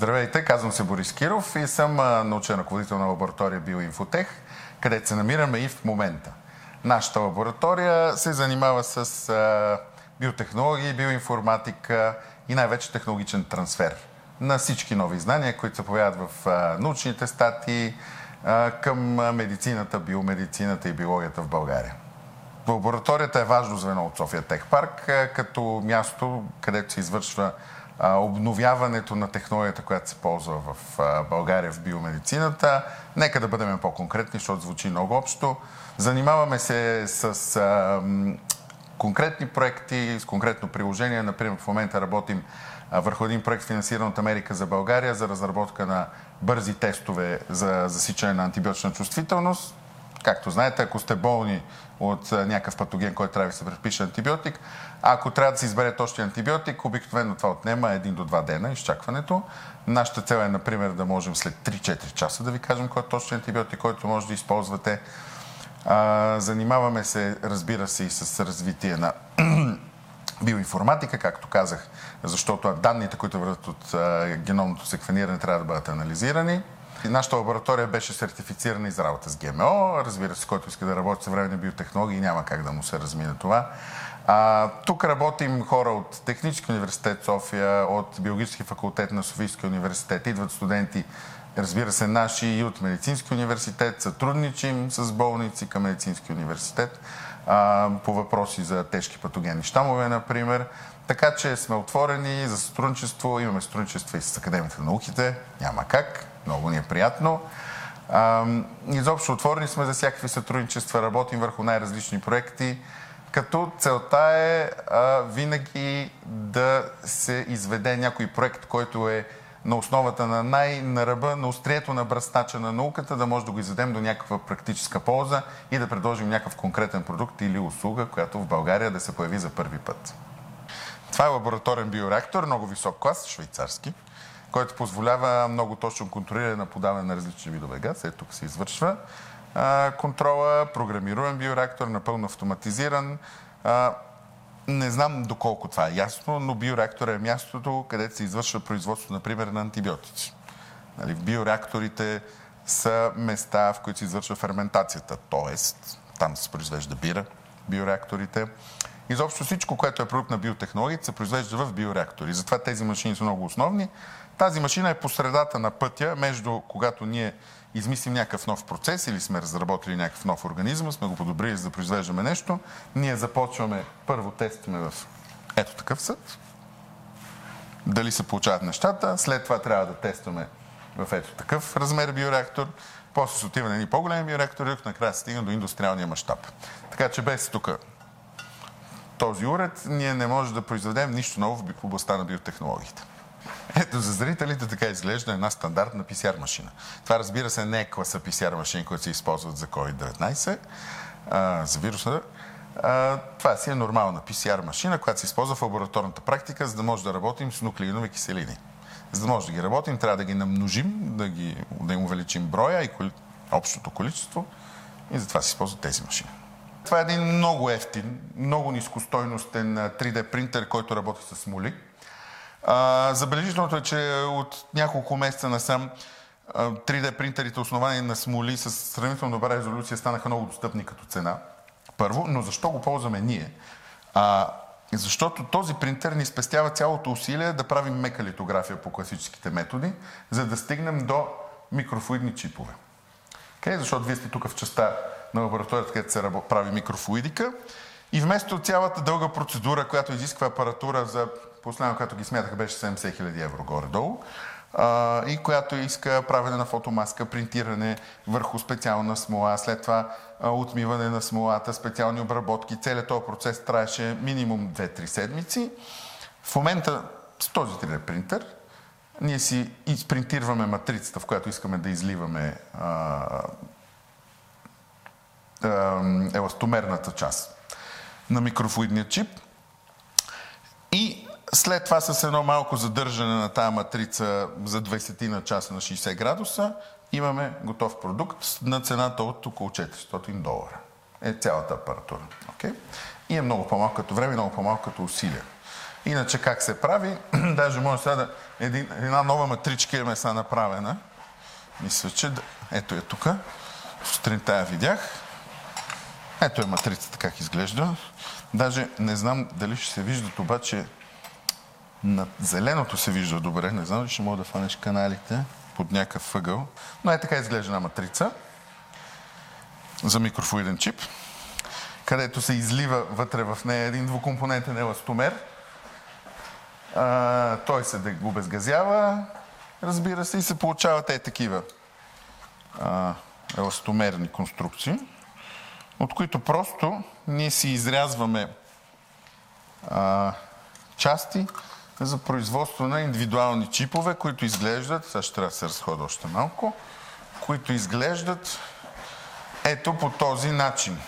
Здравейте, казвам се Борис Киров и съм научен ръководител на лаборатория Биоинфотех, където се намираме и в момента. Нашата лаборатория се занимава с биотехнологии, биоинформатика и най-вече технологичен трансфер на всички нови знания, които се появяват в научните статии към медицината, биомедицината и биологията в България. Лабораторията е важно звено от София Тех Парк, като място, където се извършва обновяването на технологията, която се ползва в България в биомедицината. Нека да бъдем по-конкретни, защото звучи много общо. Занимаваме се с а, конкретни проекти, с конкретно приложение. Например, в момента работим върху един проект, финансиран от Америка за България, за разработка на бързи тестове за засичане на антибиотична чувствителност. Както знаете, ако сте болни от някакъв патоген, който трябва да се предпише антибиотик, а ако трябва да се избере точния антибиотик, обикновено това отнема 1 до 2 дена изчакването. Нашата цел е, например, да можем след 3-4 часа да ви кажем кой е точният антибиотик, който може да използвате. А, занимаваме се, разбира се, и с развитие на биоинформатика, както казах, защото данните, които върват от геномното секвениране, трябва да бъдат анализирани. Нашата лаборатория беше сертифицирана и за работа с ГМО. Разбира се, който иска да работи съвременни биотехнологии, няма как да му се размине това. А, тук работим хора от Технически университет София, от Биологически факултет на Софийския университет. Идват студенти, разбира се, наши и от Медицински университет. Сътрудничим с болници към Медицински университет а, по въпроси за тежки патогени щамове, например. Така че сме отворени за сътрудничество. Имаме сътрудничество и с Академията на науките. Няма как. Много ни е приятно. Изобщо отворени сме за всякакви сътрудничества. Работим върху най-различни проекти като целта е винаги да се изведе някой проект, който е на основата на най на ръба, на острието на бръстача на науката, да може да го изведем до някаква практическа полза и да предложим някакъв конкретен продукт или услуга, която в България да се появи за първи път. Това е лабораторен биореактор, много висок клас, швейцарски, който позволява много точно контролиране на подаване на различни видове газ. Ето тук се извършва а, контрола, програмируем биореактор, напълно автоматизиран. А, не знам доколко това е ясно, но биореактор е мястото, където се извършва производство, например, на антибиотици. Нали, в биореакторите са места, в които се извършва ферментацията, т.е. там се произвежда бира, биореакторите. Изобщо всичко, което е продукт на биотехнологията, се произвежда в биореактори. Затова тези машини са много основни. Тази машина е по средата на пътя между когато ние измислим някакъв нов процес или сме разработили някакъв нов организъм, сме го подобрили за да произвеждаме нещо, ние започваме, първо тестваме в ето такъв съд, дали се получават нещата, след това трябва да тестваме в ето такъв размер биореактор, после се отива на едни по-големи биореактори, накрая се стигна до индустриалния мащаб. Така че без тук този уред, ние не можем да произведем нищо ново в областта на биотехнологиите. Ето за зрителите така изглежда една стандартна PCR машина. Това разбира се не е класа PCR машини, които се използват за COVID-19, а, за вируса. А, това си е нормална PCR машина, която се използва в лабораторната практика, за да може да работим с нуклеинови киселини. За да може да ги работим, трябва да ги намножим, да, ги, да им увеличим броя и коли, общото количество и затова се използват тези машини. Това е един много ефтин, много нискостойностен 3D принтер, който работи с смоли а, забележителното е, че от няколко месеца насам 3D принтерите, основани на смоли с сравнително добра резолюция, станаха много достъпни като цена. Първо, но защо го ползваме ние? А, защото този принтер ни спестява цялото усилие да правим мека литография по класическите методи, за да стигнем до микрофлуидни чипове. Okay? Защото вие сте тук в частта на лабораторията, където се прави микрофлуидика. И вместо цялата дълга процедура, която изисква апаратура за последно, която ги смятаха, беше 70 000 евро горе-долу, и която иска правене на фотомаска, принтиране върху специална смола, след това отмиване на смолата, специални обработки. Целият този процес траеше минимум 2-3 седмици. В момента с този 3D принтер ние си изпринтираме матрицата, в която искаме да изливаме а, еластомерната част на микрофлуидния чип и след това с едно малко задържане на тази матрица за 20 на часа на 60 градуса имаме готов продукт на цената от около 400 долара. Е цялата апаратура. Okay? И е много по-малко като време, много по-малко като усилия. Иначе как се прави? Даже може сега да... Един, една нова матричка имаме сега направена. Мисля, че... Ето е тук. Сутринта я видях. Ето е матрицата как изглежда. Даже не знам дали ще се виждат, обаче на зеленото се вижда добре. Не знам дали ще мога да фанеш каналите под някакъв въгъл. Но е така изглежда една матрица за микрофлуиден чип, където се излива вътре в нея един двукомпонентен еластомер. А, той се обезгазява, разбира се, и се получават е такива а, еластомерни конструкции, от които просто ние си изрязваме а, части за производство на индивидуални чипове, които изглеждат, сега ще трябва да се разхода още малко, които изглеждат ето по този начин.